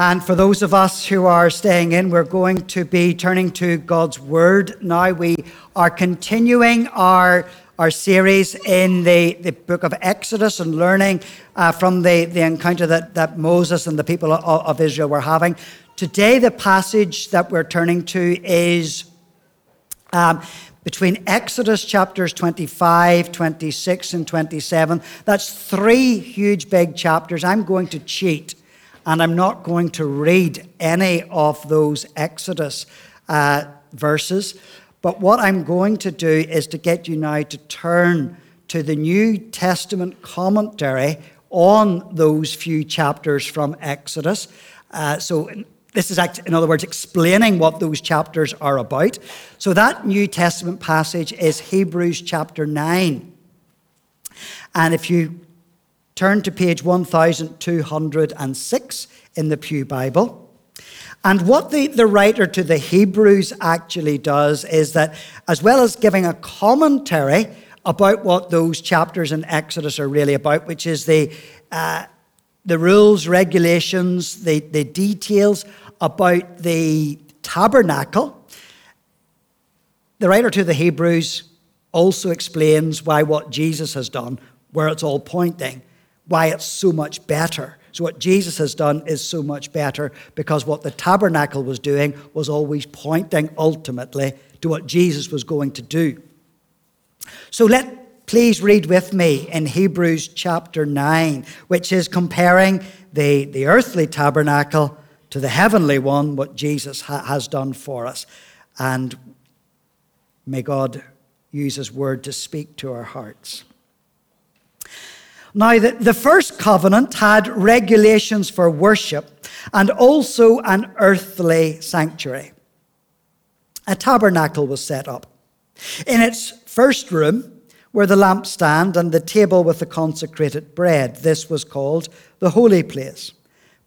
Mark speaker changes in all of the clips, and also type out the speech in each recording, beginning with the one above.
Speaker 1: And for those of us who are staying in, we're going to be turning to God's Word now. We are continuing our, our series in the, the book of Exodus and learning uh, from the, the encounter that, that Moses and the people of, of Israel were having. Today, the passage that we're turning to is um, between Exodus chapters 25, 26, and 27. That's three huge big chapters. I'm going to cheat and I'm not going to read any of those Exodus uh, verses. But what I'm going to do is to get you now to turn to the New Testament commentary on those few chapters from Exodus. Uh, so, this is, actually, in other words, explaining what those chapters are about. So, that New Testament passage is Hebrews chapter 9. And if you turn to page 1206 in the Pew Bible. And what the, the writer to the Hebrews actually does is that, as well as giving a commentary about what those chapters in Exodus are really about, which is the, uh, the rules, regulations, the, the details about the tabernacle, the writer to the Hebrews also explains why what Jesus has done, where it's all pointing, why it's so much better. So, what Jesus has done is so much better because what the tabernacle was doing was always pointing ultimately to what Jesus was going to do. So, let please read with me in Hebrews chapter 9, which is comparing the, the earthly tabernacle to the heavenly one, what Jesus ha- has done for us. And may God use his word to speak to our hearts. Now, the, the first covenant had regulations for worship and also an earthly sanctuary. A tabernacle was set up. In its first room were the lampstand and the table with the consecrated bread. This was called the holy place.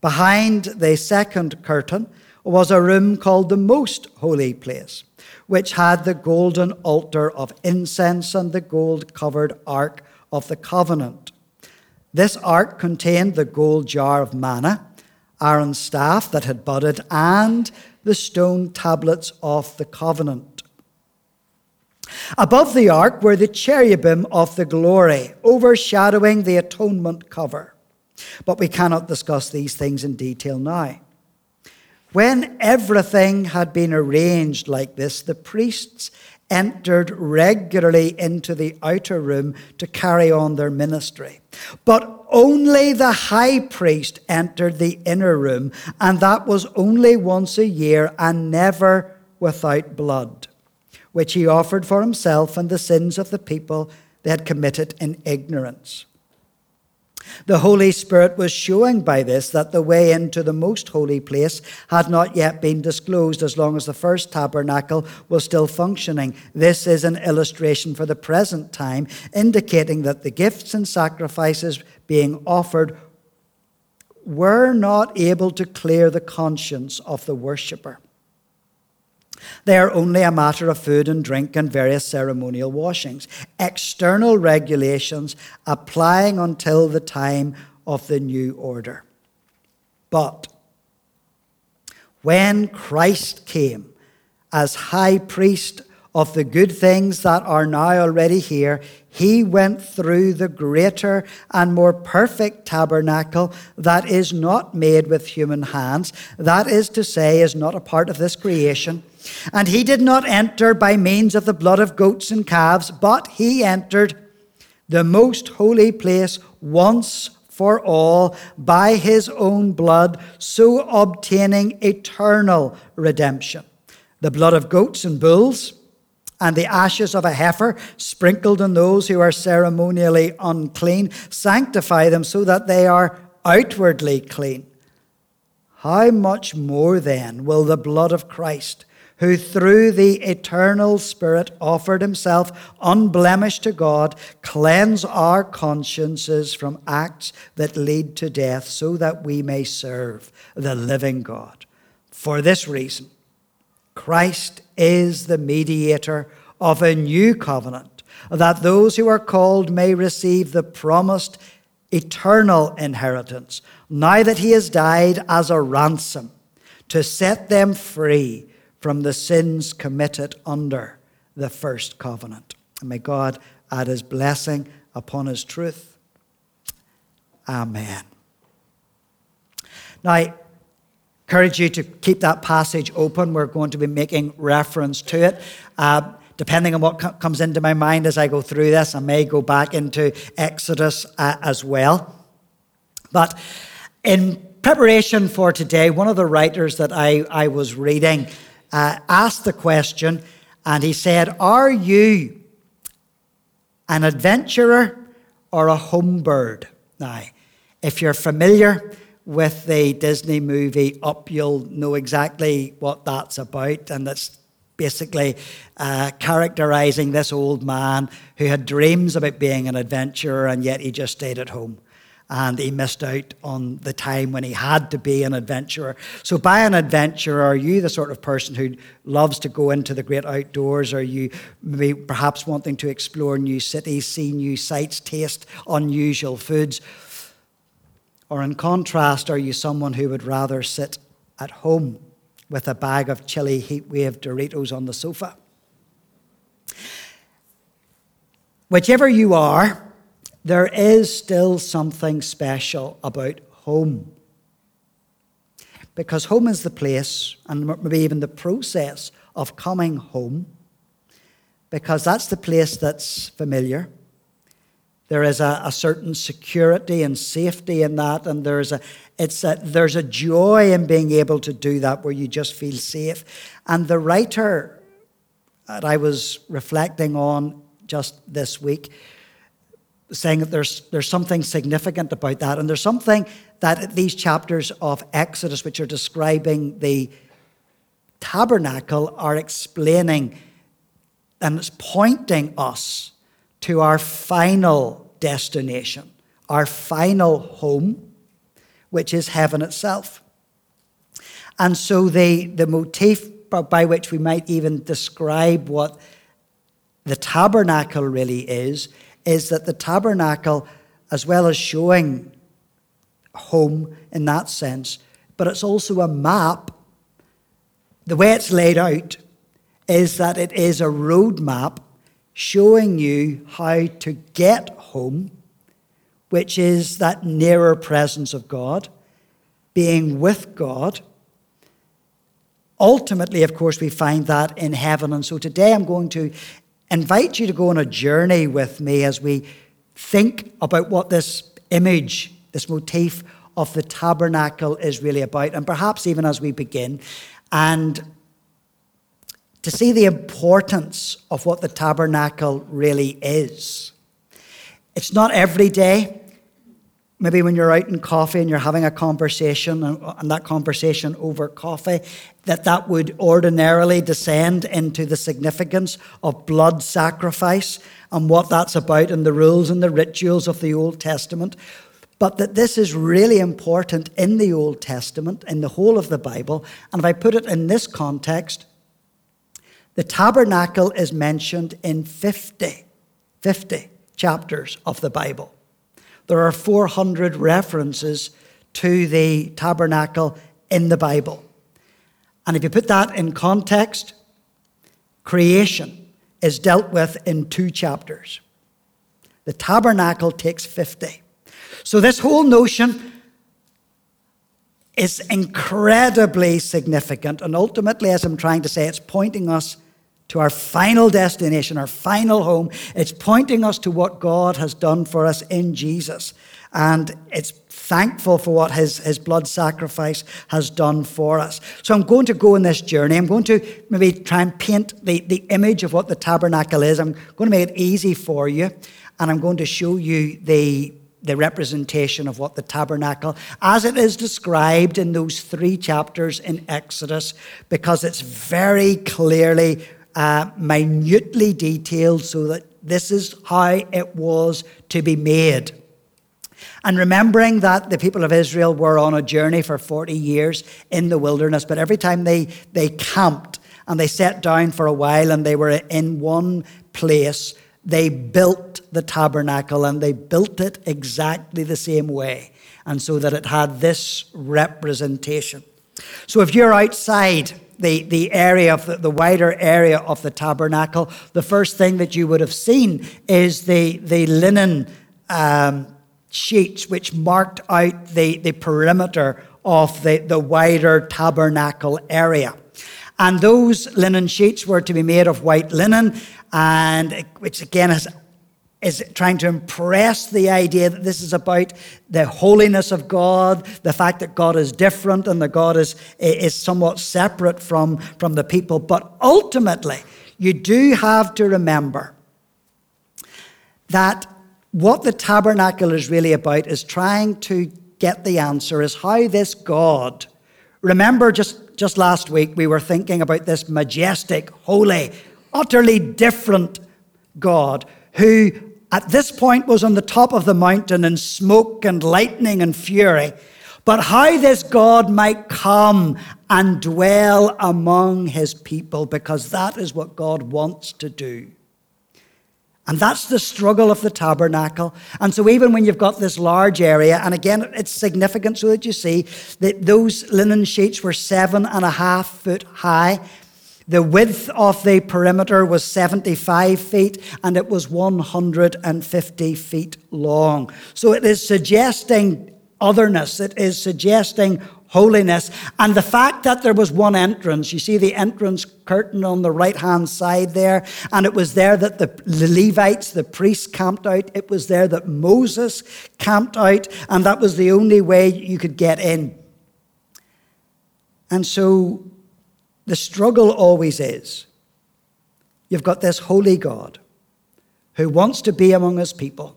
Speaker 1: Behind the second curtain was a room called the most holy place, which had the golden altar of incense and the gold covered ark of the covenant. This ark contained the gold jar of manna, Aaron's staff that had budded, and the stone tablets of the covenant. Above the ark were the cherubim of the glory, overshadowing the atonement cover. But we cannot discuss these things in detail now. When everything had been arranged like this, the priests entered regularly into the outer room to carry on their ministry. But only the high priest entered the inner room, and that was only once a year and never without blood, which he offered for himself and the sins of the people they had committed in ignorance. The Holy Spirit was showing by this that the way into the most holy place had not yet been disclosed as long as the first tabernacle was still functioning. This is an illustration for the present time, indicating that the gifts and sacrifices being offered were not able to clear the conscience of the worshipper. They are only a matter of food and drink and various ceremonial washings, external regulations applying until the time of the new order. But when Christ came as high priest of the good things that are now already here, he went through the greater and more perfect tabernacle that is not made with human hands, that is to say, is not a part of this creation. And he did not enter by means of the blood of goats and calves, but he entered the most holy place once for all by his own blood, so obtaining eternal redemption. The blood of goats and bulls and the ashes of a heifer sprinkled on those who are ceremonially unclean sanctify them so that they are outwardly clean. How much more then will the blood of Christ, who through the eternal Spirit offered himself unblemished to God, cleanse our consciences from acts that lead to death, so that we may serve the living God? For this reason, Christ is the mediator of a new covenant, that those who are called may receive the promised eternal inheritance, now that he has died as a ransom to set them free from the sins committed under the first covenant. And may God add his blessing upon his truth. Amen. Now, I encourage you to keep that passage open. We're going to be making reference to it. Uh, depending on what co- comes into my mind as I go through this, I may go back into Exodus uh, as well. But in preparation for today, one of the writers that I, I was reading uh, asked the question, and he said, Are you an adventurer or a home bird? Now, if you're familiar with the Disney movie Up, you'll know exactly what that's about, and that's basically uh, characterizing this old man who had dreams about being an adventurer, and yet he just stayed at home and he missed out on the time when he had to be an adventurer. So, by an adventurer, are you the sort of person who loves to go into the great outdoors? Are you maybe perhaps wanting to explore new cities, see new sights, taste unusual foods? Or, in contrast, are you someone who would rather sit at home with a bag of chili heatwave Doritos on the sofa? Whichever you are, there is still something special about home. Because home is the place, and maybe even the process of coming home, because that's the place that's familiar. There is a, a certain security and safety in that, and there's a, it's a, there's a joy in being able to do that where you just feel safe. And the writer that I was reflecting on just this week saying that there's, there's something significant about that. And there's something that these chapters of Exodus, which are describing the tabernacle, are explaining and it's pointing us to our final destination, our final home, which is heaven itself. And so the, the motif by which we might even describe what the tabernacle really is is that the tabernacle, as well as showing home in that sense, but it's also a map. The way it's laid out is that it is a roadmap showing you how to get home, which is that nearer presence of God, being with God. Ultimately, of course, we find that in heaven. And so today I'm going to invite you to go on a journey with me as we think about what this image, this motif of the tabernacle is really about, and perhaps even as we begin, and to see the importance of what the tabernacle really is. It's not every day. Maybe when you're out in coffee and you're having a conversation, and that conversation over coffee, that that would ordinarily descend into the significance of blood sacrifice and what that's about and the rules and the rituals of the Old Testament. But that this is really important in the Old Testament, in the whole of the Bible. And if I put it in this context, the tabernacle is mentioned in 50, 50 chapters of the Bible. There are 400 references to the tabernacle in the Bible. And if you put that in context, creation is dealt with in two chapters. The tabernacle takes 50. So, this whole notion is incredibly significant. And ultimately, as I'm trying to say, it's pointing us to our final destination, our final home. It's pointing us to what God has done for us in Jesus. And it's thankful for what his, his blood sacrifice has done for us. So I'm going to go on this journey. I'm going to maybe try and paint the, the image of what the tabernacle is. I'm going to make it easy for you. And I'm going to show you the, the representation of what the tabernacle, as it is described in those three chapters in Exodus, because it's very clearly uh, minutely detailed so that this is how it was to be made. And remembering that the people of Israel were on a journey for 40 years in the wilderness, but every time they, they camped and they sat down for a while and they were in one place, they built the tabernacle and they built it exactly the same way. And so that it had this representation. So if you're outside the, the area of the, the wider area of the tabernacle, the first thing that you would have seen is the, the linen um, sheets which marked out the, the perimeter of the, the wider tabernacle area. And those linen sheets were to be made of white linen, and which again is, is trying to impress the idea that this is about the holiness of God, the fact that God is different and that God is, is somewhat separate from, from the people. But ultimately, you do have to remember that what the tabernacle is really about is trying to get the answer is how this God, remember just, just last week we were thinking about this majestic, holy, utterly different God who at this point was on the top of the mountain in smoke and lightning and fury. But how this God might come and dwell among his people, because that is what God wants to do. And that's the struggle of the tabernacle. And so, even when you've got this large area, and again, it's significant so that you see that those linen sheets were seven and a half foot high. The width of the perimeter was 75 feet and it was 150 feet long. So, it is suggesting otherness, it is suggesting holiness. And the fact that there was one entrance, you see the entrance curtain on the right hand side there, and it was there that the Levites, the priests, camped out. It was there that Moses camped out, and that was the only way you could get in. And so the struggle always is you've got this holy God who wants to be among his people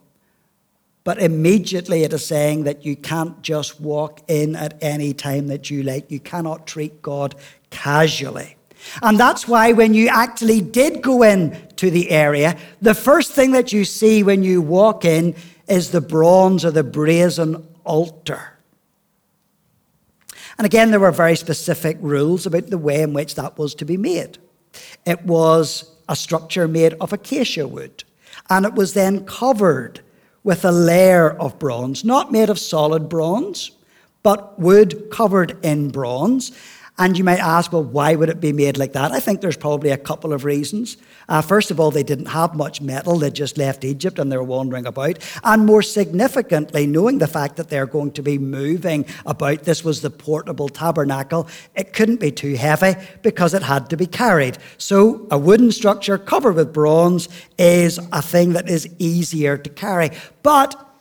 Speaker 1: but immediately it is saying that you can't just walk in at any time that you like. You cannot treat God casually. And that's why when you actually did go in to the area, the first thing that you see when you walk in is the bronze or the brazen altar. And again, there were very specific rules about the way in which that was to be made. It was a structure made of acacia wood, and it was then covered with a layer of bronze, not made of solid bronze, but wood covered in bronze. And you might ask, well, why would it be made like that? I think there's probably a couple of reasons. Uh, first of all, they didn't have much metal. They just left Egypt and they were wandering about. And more significantly, knowing the fact that they're going to be moving about, this was the portable tabernacle, it couldn't be too heavy because it had to be carried. So a wooden structure covered with bronze is a thing that is easier to carry. But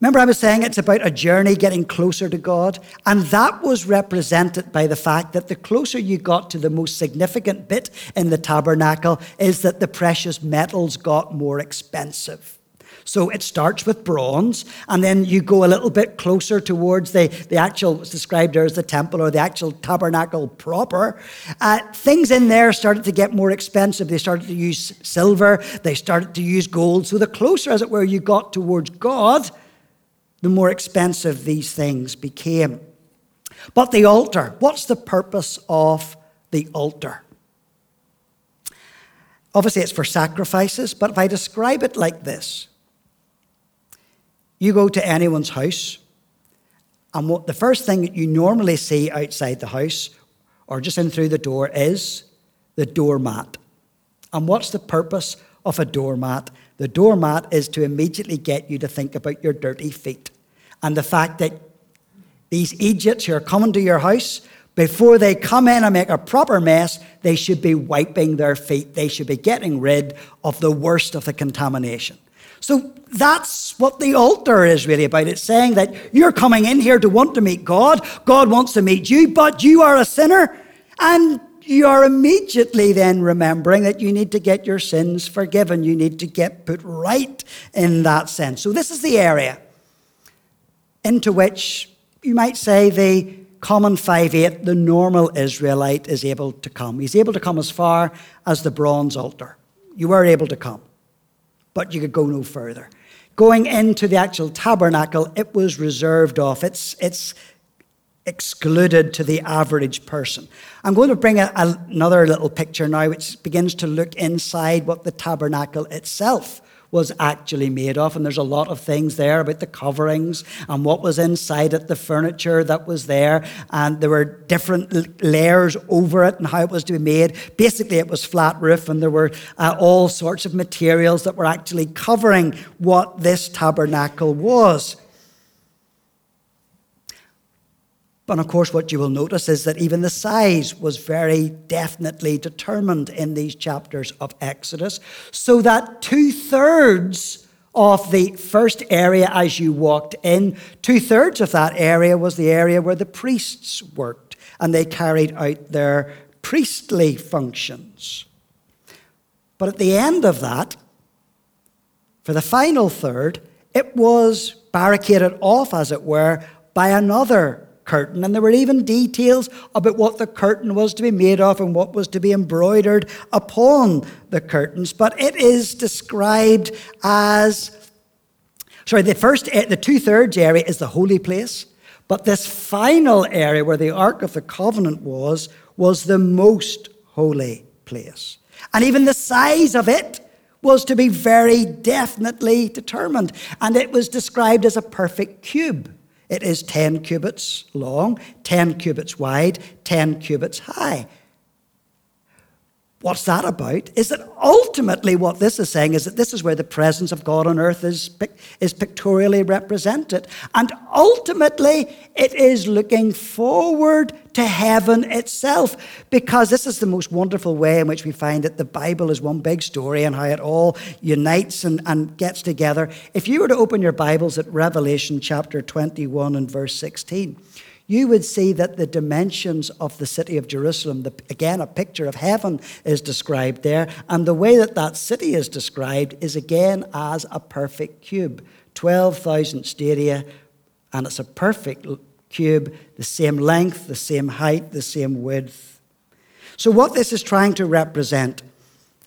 Speaker 1: Remember, I was saying it's about a journey getting closer to God? And that was represented by the fact that the closer you got to the most significant bit in the tabernacle is that the precious metals got more expensive. So it starts with bronze, and then you go a little bit closer towards the, the actual, what's described there as the temple or the actual tabernacle proper. Uh, things in there started to get more expensive. They started to use silver, they started to use gold. So the closer, as it were, you got towards God, the more expensive these things became. But the altar, what's the purpose of the altar? Obviously, it's for sacrifices, but if I describe it like this you go to anyone's house, and what the first thing that you normally see outside the house or just in through the door is the doormat. And what's the purpose of a doormat? The doormat is to immediately get you to think about your dirty feet and the fact that these Egypts who are coming to your house, before they come in and make a proper mess, they should be wiping their feet. They should be getting rid of the worst of the contamination. So that's what the altar is really about. It's saying that you're coming in here to want to meet God. God wants to meet you, but you are a sinner. And you are immediately then remembering that you need to get your sins forgiven. You need to get put right in that sense. So, this is the area into which you might say the common 5'8, the normal Israelite, is able to come. He's able to come as far as the bronze altar. You were able to come, but you could go no further. Going into the actual tabernacle, it was reserved off. It's, it's excluded to the average person. I'm going to bring a, a, another little picture now, which begins to look inside what the tabernacle itself was actually made of. And there's a lot of things there about the coverings and what was inside it, the furniture that was there. And there were different layers over it and how it was to be made. Basically, it was flat roof, and there were uh, all sorts of materials that were actually covering what this tabernacle was. But of course, what you will notice is that even the size was very definitely determined in these chapters of Exodus, so that two thirds of the first area as you walked in, two thirds of that area was the area where the priests worked and they carried out their priestly functions. But at the end of that, for the final third, it was barricaded off, as it were, by another curtain. And there were even details about what the curtain was to be made of and what was to be embroidered upon the curtains. But it is described as sorry, the first, eh, the two thirds area is the holy place. But this final area where the Ark of the Covenant was, was the most holy place. And even the size of it was to be very definitely determined. And it was described as a perfect cube. It is 10 cubits long, 10 cubits wide, 10 cubits high. What's that about? Is that ultimately what this is saying is that this is where the presence of God on earth is, is pictorially represented. And ultimately, it is looking forward to heaven itself, because this is the most wonderful way in which we find that the Bible is one big story and how it all unites and, and gets together. If you were to open your Bibles at Revelation chapter 21 and verse 16, you would see that the dimensions of the city of Jerusalem, the, again, a picture of heaven is described there. And the way that that city is described is again as a perfect cube 12,000 stadia, and it's a perfect cube, the same length, the same height, the same width. So, what this is trying to represent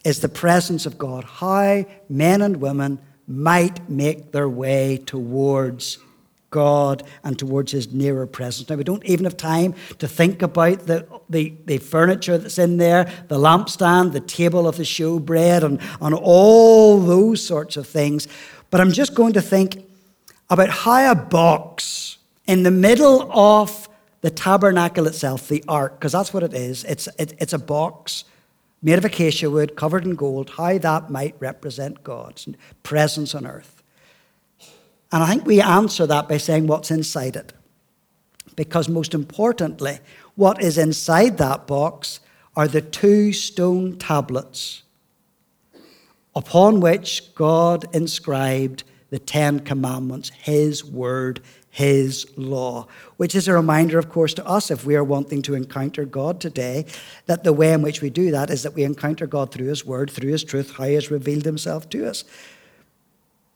Speaker 1: is the presence of God, how men and women might make their way towards God and towards his nearer presence. Now, we don't even have time to think about the, the, the furniture that's in there, the lampstand, the table of the showbread, and, and all those sorts of things. But I'm just going to think about how a box in the middle of the tabernacle itself, the ark, because that's what it is, it's, it, it's a box made of acacia wood covered in gold, how that might represent God's presence on earth. And I think we answer that by saying what's inside it. Because most importantly, what is inside that box are the two stone tablets upon which God inscribed the Ten Commandments, His Word, His law, which is a reminder, of course, to us if we are wanting to encounter God today, that the way in which we do that is that we encounter God through His Word, through His truth, how He has revealed Himself to us.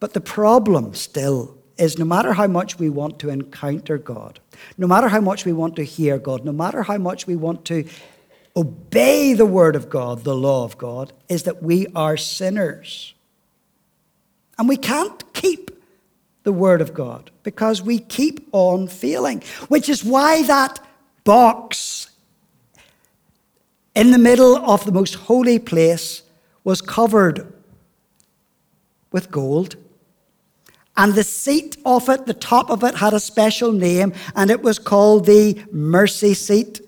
Speaker 1: But the problem still is no matter how much we want to encounter God, no matter how much we want to hear God, no matter how much we want to obey the Word of God, the law of God, is that we are sinners. And we can't keep the Word of God because we keep on failing, which is why that box in the middle of the most holy place was covered with gold and the seat of it, the top of it, had a special name, and it was called the mercy seat.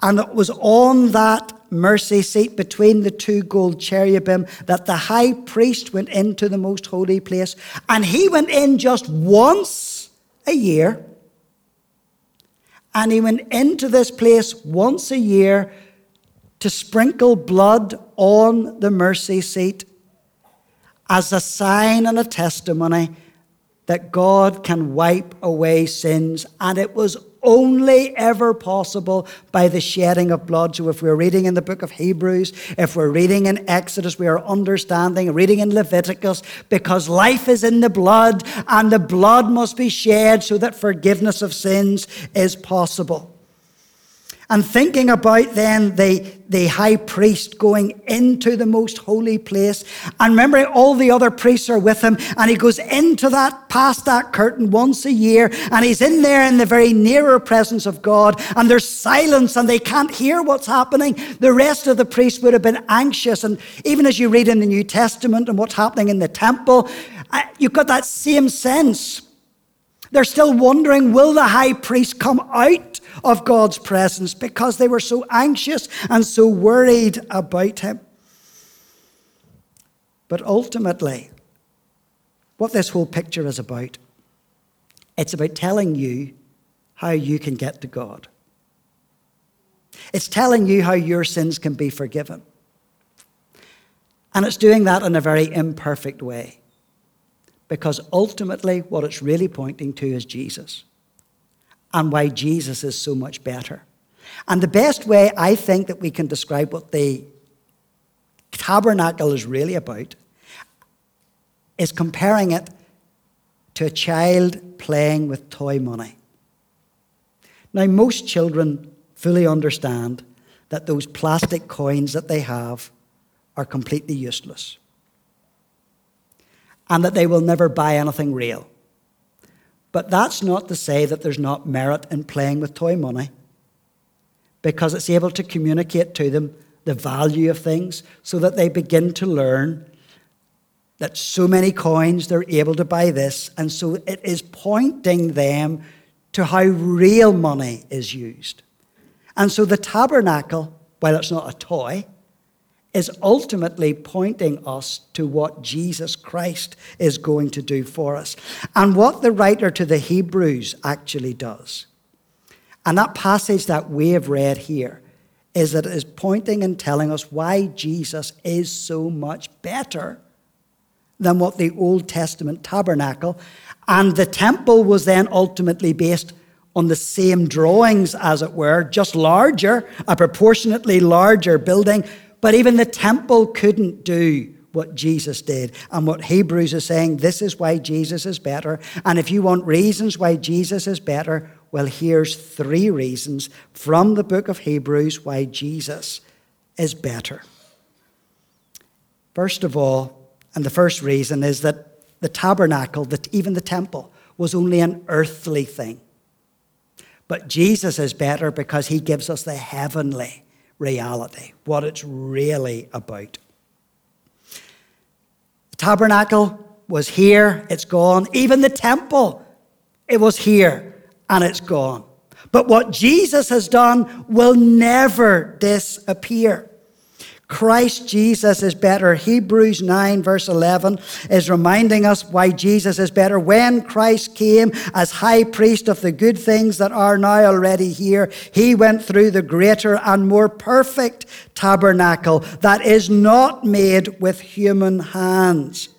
Speaker 1: And it was on that mercy seat between the two gold cherubim that the high priest went into the most holy place. And he went in just once a year. And he went into this place once a year to sprinkle blood on the mercy seat as a sign and a testimony that God can wipe away sins, and it was only ever possible by the shedding of blood. So, if we're reading in the book of Hebrews, if we're reading in Exodus, we are understanding, reading in Leviticus, because life is in the blood, and the blood must be shed so that forgiveness of sins is possible. And thinking about then the, the high priest going into the most holy place and remembering all the other priests are with him and he goes into that, past that curtain once a year and he's in there in the very nearer presence of God and there's silence and they can't hear what's happening. The rest of the priests would have been anxious. And even as you read in the New Testament and what's happening in the temple, you've got that same sense. They're still wondering, will the high priest come out of God's presence because they were so anxious and so worried about him. But ultimately, what this whole picture is about, it's about telling you how you can get to God. It's telling you how your sins can be forgiven. And it's doing that in a very imperfect way. Because ultimately, what it's really pointing to is Jesus and why Jesus is so much better. And the best way I think that we can describe what the tabernacle is really about is comparing it to a child playing with toy money. Now, most children fully understand that those plastic coins that they have are completely useless and that they will never buy anything real. But that's not to say that there's not merit in playing with toy money because it's able to communicate to them the value of things so that they begin to learn that so many coins they're able to buy this. And so it is pointing them to how real money is used. And so the tabernacle, while it's not a toy, is ultimately pointing us to what Jesus Christ is going to do for us and what the writer to the Hebrews actually does. And that passage that we have read here is that it is pointing and telling us why Jesus is so much better than what the Old Testament tabernacle and the temple was then ultimately based on the same drawings, as it were, just larger, a proportionately larger building, but even the temple couldn't do what Jesus did. And what Hebrews is saying, this is why Jesus is better. And if you want reasons why Jesus is better, well, here's three reasons from the book of Hebrews why Jesus is better. First of all, and the first reason is that the tabernacle, that even the temple, was only an earthly thing. But Jesus is better because he gives us the heavenly reality, what it's really about. The tabernacle was here, it's gone. Even the temple, it was here and it's gone. But what Jesus has done will never disappear. Christ Jesus is better. Hebrews 9, verse 11, is reminding us why Jesus is better. When Christ came as high priest of the good things that are now already here, he went through the greater and more perfect tabernacle that is not made with human hands.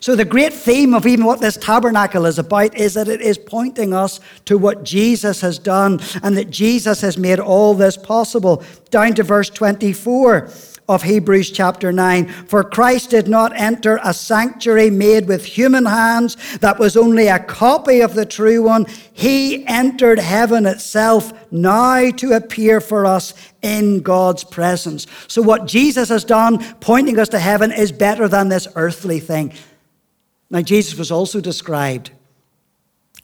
Speaker 1: So, the great theme of even what this tabernacle is about is that it is pointing us to what Jesus has done and that Jesus has made all this possible. Down to verse 24 of Hebrews chapter 9. For Christ did not enter a sanctuary made with human hands that was only a copy of the true one. He entered heaven itself now to appear for us in God's presence. So, what Jesus has done, pointing us to heaven, is better than this earthly thing. Now, Jesus was also described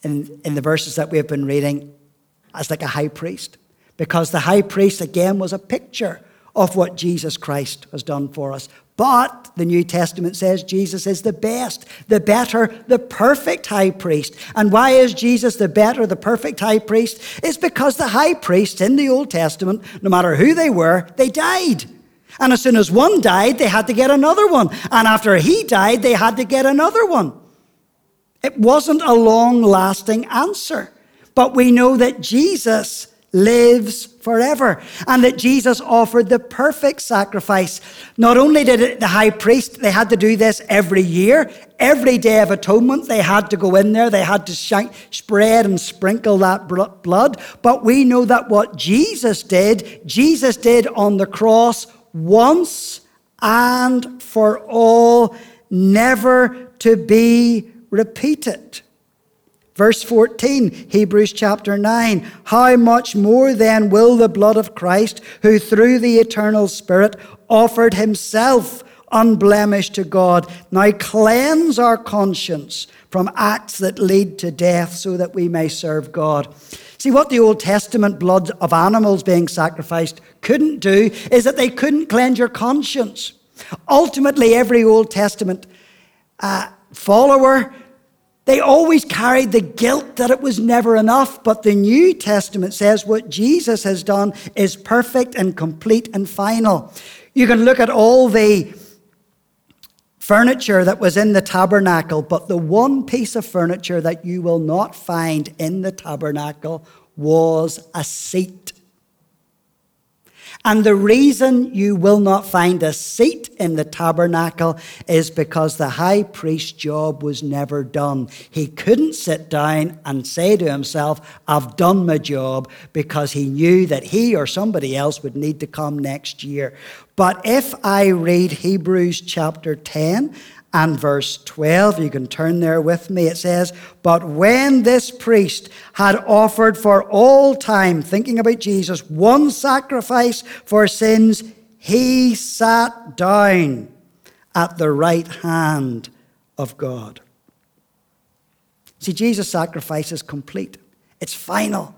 Speaker 1: in, in the verses that we have been reading as like a high priest, because the high priest, again, was a picture of what Jesus Christ has done for us. But the New Testament says Jesus is the best, the better, the perfect high priest. And why is Jesus the better, the perfect high priest? It's because the high priests in the Old Testament, no matter who they were, they died. And as soon as one died, they had to get another one. And after he died, they had to get another one. It wasn't a long lasting answer. But we know that Jesus lives forever. And that Jesus offered the perfect sacrifice. Not only did the high priest, they had to do this every year, every day of atonement, they had to go in there, they had to spread and sprinkle that blood. But we know that what Jesus did, Jesus did on the cross once and for all, never to be repeated. Verse 14, Hebrews chapter 9. How much more then will the blood of Christ, who through the eternal Spirit offered himself unblemished to God, now cleanse our conscience from acts that lead to death so that we may serve God? See, what the Old Testament blood of animals being sacrificed couldn't do is that they couldn't cleanse your conscience. Ultimately, every Old Testament uh, follower they always carried the guilt that it was never enough, but the New Testament says what Jesus has done is perfect and complete and final. You can look at all the furniture that was in the tabernacle, but the one piece of furniture that you will not find in the tabernacle was a seat. And the reason you will not find a seat in the tabernacle is because the high priest's job was never done. He couldn't sit down and say to himself, I've done my job, because he knew that he or somebody else would need to come next year. But if I read Hebrews chapter 10 and verse 12. You can turn there with me. It says, But when this priest had offered for all time, thinking about Jesus, one sacrifice for sins, he sat down at the right hand of God. See, Jesus' sacrifice is complete, it's final,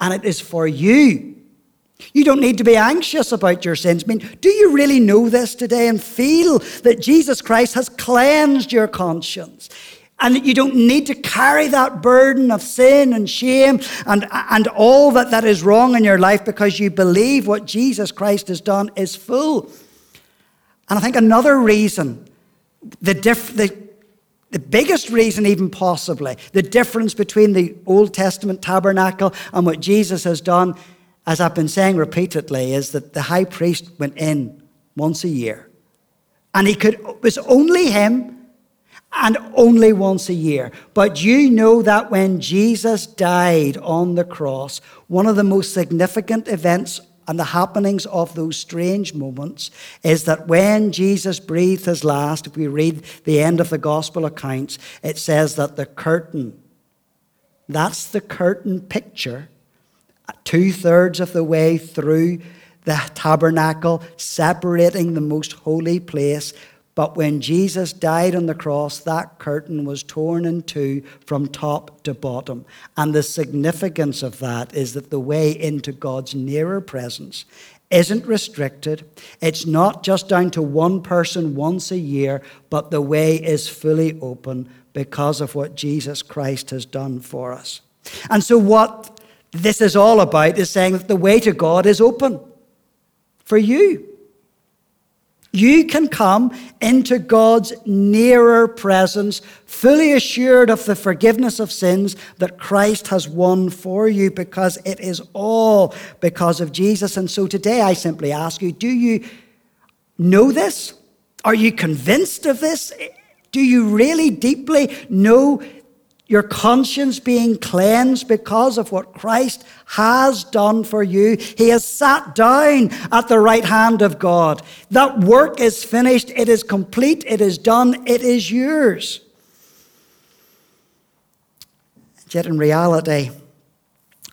Speaker 1: and it is for you you don't need to be anxious about your sins. I mean, do you really know this today and feel that Jesus Christ has cleansed your conscience? And that you don't need to carry that burden of sin and shame and, and all that, that is wrong in your life because you believe what Jesus Christ has done is full. And I think another reason, the, diff, the, the biggest reason, even possibly, the difference between the Old Testament tabernacle and what Jesus has done as I've been saying repeatedly, is that the high priest went in once a year. And he could, it was only him and only once a year. But you know that when Jesus died on the cross, one of the most significant events and the happenings of those strange moments is that when Jesus breathed his last, if we read the end of the gospel accounts, it says that the curtain, that's the curtain picture two thirds of the way through the tabernacle, separating the most holy place. But when Jesus died on the cross, that curtain was torn in two from top to bottom. And the significance of that is that the way into God's nearer presence isn't restricted. It's not just down to one person once a year, but the way is fully open because of what Jesus Christ has done for us. And so, what this is all about is saying that the way to God is open for you. You can come into God's nearer presence, fully assured of the forgiveness of sins that Christ has won for you, because it is all because of Jesus. And so today I simply ask you do you know this? Are you convinced of this? Do you really deeply know your conscience being cleansed because of what Christ has done for you. He has sat down at the right hand of God. That work is finished, it is complete, it is done, it is yours. Yet in reality,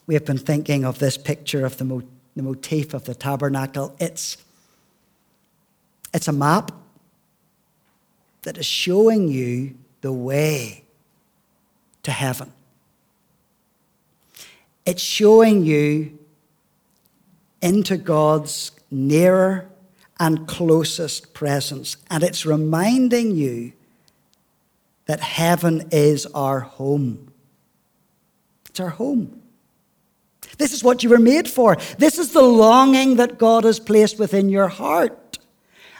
Speaker 1: we have been thinking of this picture of the, mo- the motif of the tabernacle. It's, it's a map that is showing you the way to heaven. It's showing you into God's nearer and closest presence. And it's reminding you that heaven is our home. It's our home. This is what you were made for. This is the longing that God has placed within your heart.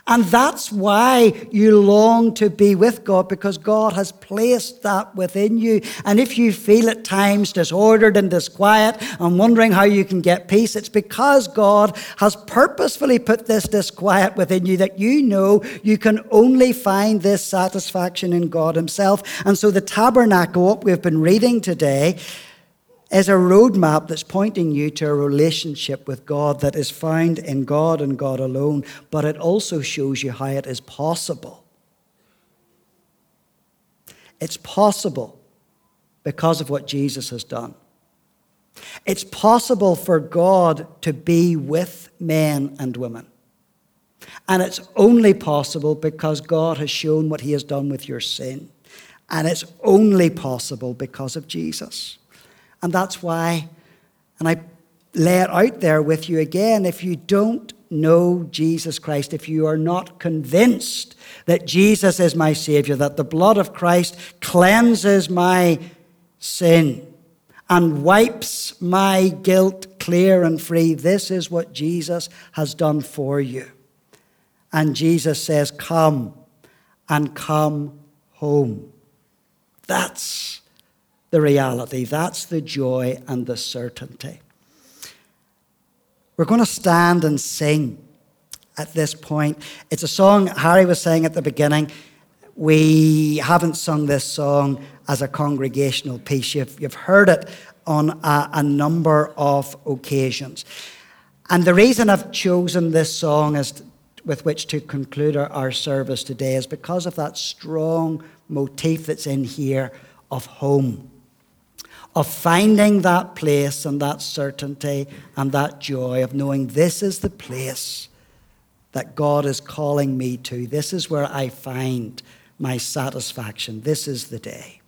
Speaker 1: And that's why you long to be with God because God has placed that within you. And if you feel at times disordered and disquiet and wondering how you can get peace, it's because God has purposefully put this disquiet within you that you know you can only find this satisfaction in God Himself. And so the tabernacle, what we've been reading today, is a roadmap that's pointing you to a relationship with God that is found in God and God alone, but it also shows you how it is possible. It's possible because of what Jesus has done. It's possible for God to be with men and women. And it's only possible because God has shown what He has done with your sin. And it's only possible because of Jesus. And that's why, and I lay it out there with you again, if you don't know Jesus Christ, if you are not convinced that Jesus is my Savior, that the blood of Christ cleanses my sin and wipes my guilt clear and free, this is what Jesus has done for you. And Jesus says, Come and come home. That's the reality. That's the joy and the certainty. We're going to stand and sing at this point. It's a song Harry was saying at the beginning. We haven't sung this song as a congregational piece. You've, you've heard it on a, a number of occasions. And the reason I've chosen this song as with which to conclude our, our service today is because of that strong motif that's in here of home, of finding that place and that certainty and that joy of knowing this is the place that God is calling me to. This is where I find my satisfaction. This is the day.